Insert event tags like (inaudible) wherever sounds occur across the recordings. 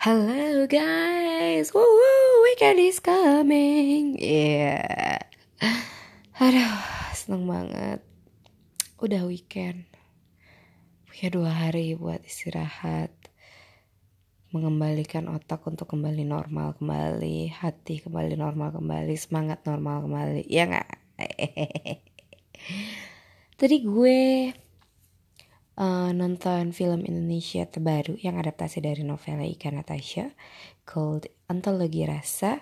Hello guys, woo woo, weekend is coming. Yeah. Aduh, seneng banget. Udah weekend. Punya dua hari buat istirahat. Mengembalikan otak untuk kembali normal kembali. Hati kembali normal kembali. Semangat normal kembali. Ya nggak? (laughs) Tadi gue uh, nonton film Indonesia terbaru yang adaptasi dari novel Ika Natasha called Antologi Rasa.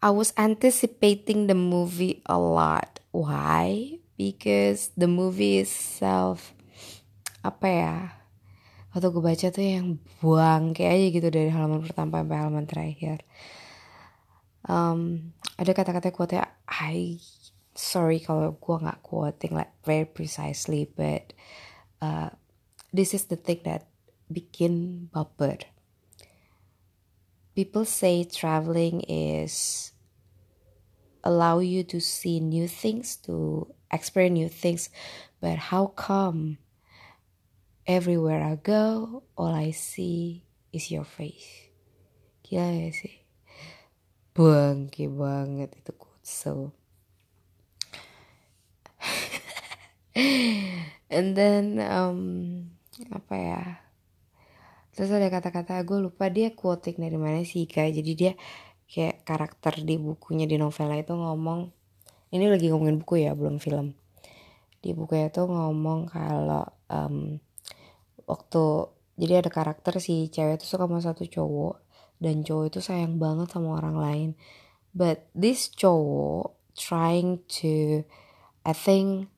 I was anticipating the movie a lot. Why? Because the movie itself apa ya? Waktu gue baca tuh yang buang kayak aja gitu dari halaman pertama sampai halaman terakhir. Um, ada kata-kata kuatnya I sorry kalau gue nggak quoting like very precisely but uh, this is the thing that bikin baper. People say traveling is allow you to see new things to experience new things but how come everywhere I go all I see is your face? Gila ya sih? Bangke banget itu quote so and then um, apa ya? Terus ada kata-kata gue lupa dia quoting dari mana sih kak. Jadi dia kayak karakter di bukunya di novela itu ngomong ini lagi ngomongin buku ya belum film. Di buku itu ngomong kalau um, waktu jadi ada karakter si cewek itu suka sama satu cowok dan cowok itu sayang banget sama orang lain. But this cowok trying to I think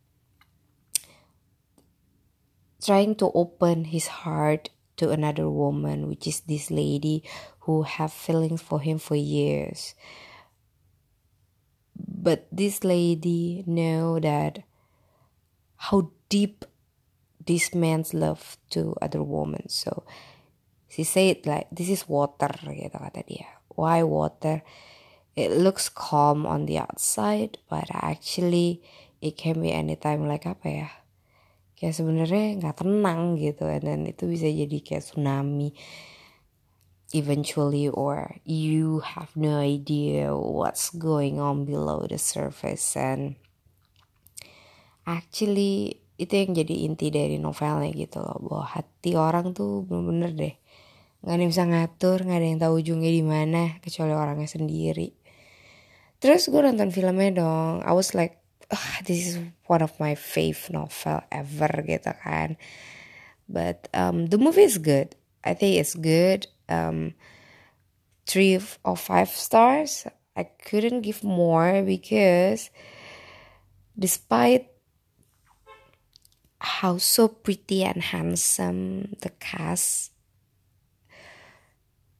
trying to open his heart to another woman, which is this lady who have feelings for him for years. But this lady know that how deep this man's love to other woman. So she said like this is water. Why water? It looks calm on the outside, but actually it can be anytime like apa ya? Kayak sebenarnya nggak tenang gitu dan itu bisa jadi kayak tsunami eventually or you have no idea what's going on below the surface. And actually itu yang jadi inti dari novelnya gitu loh bahwa hati orang tuh bener-bener deh nggak ada yang bisa ngatur nggak ada yang tahu ujungnya di mana kecuali orangnya sendiri. Terus gue nonton filmnya dong I was like oh, this is one of my fave novel ever gitu kan. But um, the movie is good. I think it's good. Um, three or five stars. I couldn't give more because despite how so pretty and handsome the cast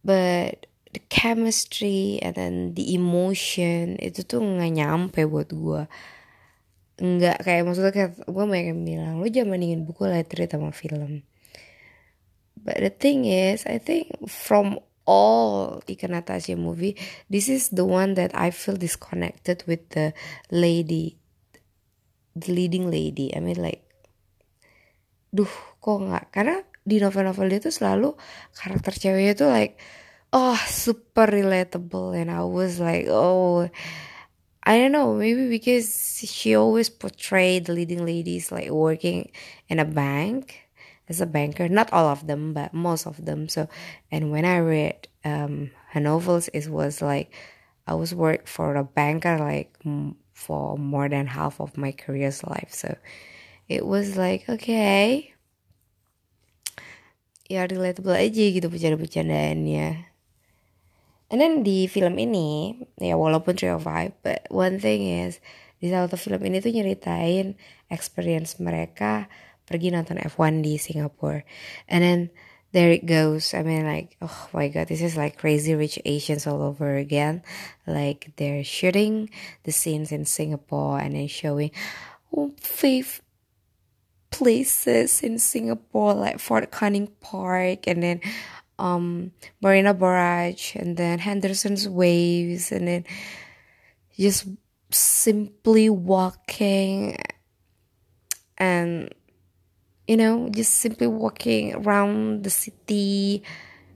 but the chemistry and then the emotion itu tuh nggak nyampe buat gue nggak kayak maksudnya kayak gue banyak yang bilang lu jangan bandingin buku lettered sama film. But the thing is I think from all Ika Natasha movie this is the one that I feel disconnected with the lady the leading lady. I mean like duh kok nggak? Karena di novel-novel dia tuh selalu karakter ceweknya tuh like oh super relatable. And I was like oh I don't know, maybe because she always portrayed the leading ladies like working in a bank as a banker. Not all of them, but most of them. So, and when I read um, her novels, it was like I was work for a banker like for more than half of my career's life. So, it was like okay, ya relatable aja gitu bercanda-bercandaannya. And then di film ini, ya walaupun three of five, but one thing is di salah satu film ini tuh nyeritain experience mereka pergi nonton F1 di Singapore. And then there it goes. I mean like, oh my god, this is like crazy rich Asians all over again. Like they're shooting the scenes in Singapore and then showing oh, faith places in Singapore like Fort Canning Park and then um, Marina Barrage and then Henderson's Waves and then just simply walking and you know just simply walking around the city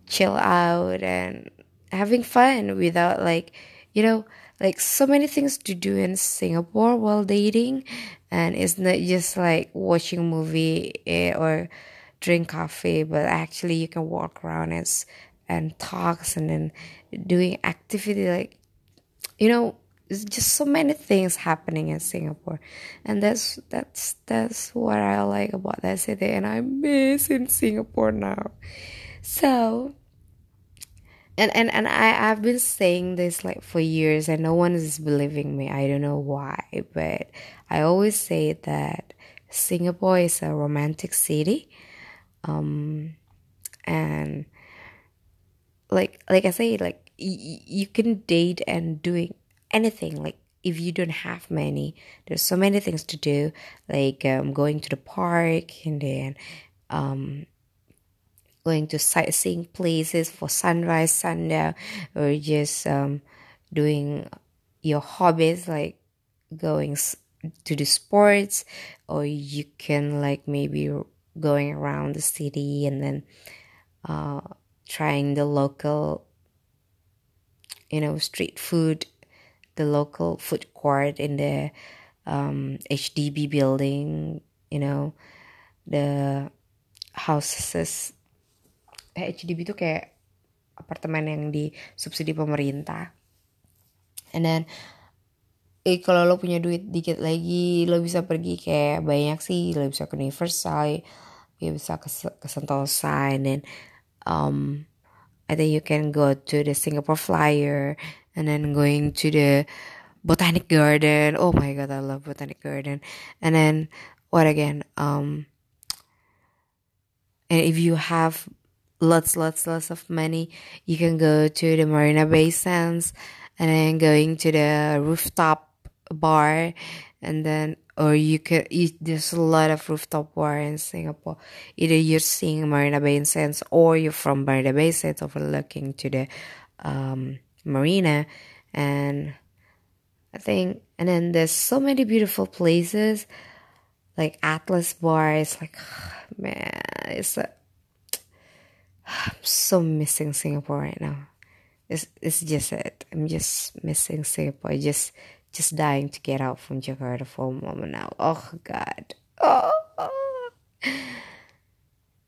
chill out and having fun without like you know like so many things to do in Singapore while dating. And it's not just like watching movie eh, or drink coffee but actually you can walk around and and talks and then doing activity like you know there's just so many things happening in Singapore. And that's that's that's what I like about that city and I miss in Singapore now. So and and and I I've been saying this like for years and no one is believing me. I don't know why but I always say that Singapore is a romantic city um and like like I say like y- you can date and doing anything like if you don't have many, there's so many things to do like um, going to the park and then um, going to sightseeing places for sunrise sundown or just um, doing your hobbies like going to the sports or you can like maybe going around the city and then uh, trying the local you know street food the local food court in the um, HDB building, you know, the houses HDB itu kayak apartemen yang di subsidi pemerintah. And then eh kalau lo punya duit dikit lagi lo bisa pergi kayak banyak sih. Lo bisa ke Universal lo bisa ke, ke Sentosa and then um I think you can go to the Singapore Flyer and then going to the botanic garden. Oh my god i love botanic garden. And then what again? Um and if you have lots lots lots of money you can go to the marina bay sands and then going to the rooftop bar and then or you could you, there's a lot of rooftop bar in singapore either you're seeing marina bay sands or you're from marina bay sands overlooking to the um marina and I think and then there's so many beautiful places like Atlas Bar is like (sighs) man it's a, (sighs) I'm so missing Singapore right now. It's it's just it. I'm just missing Singapore. I just just dying to get out from Jakarta for a moment now. Oh God. Oh.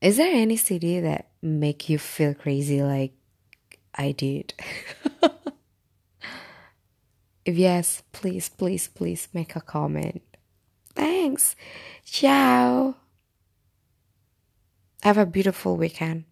Is there any city that make you feel crazy like I did? If (laughs) yes, please, please, please make a comment. Thanks. Ciao. Have a beautiful weekend.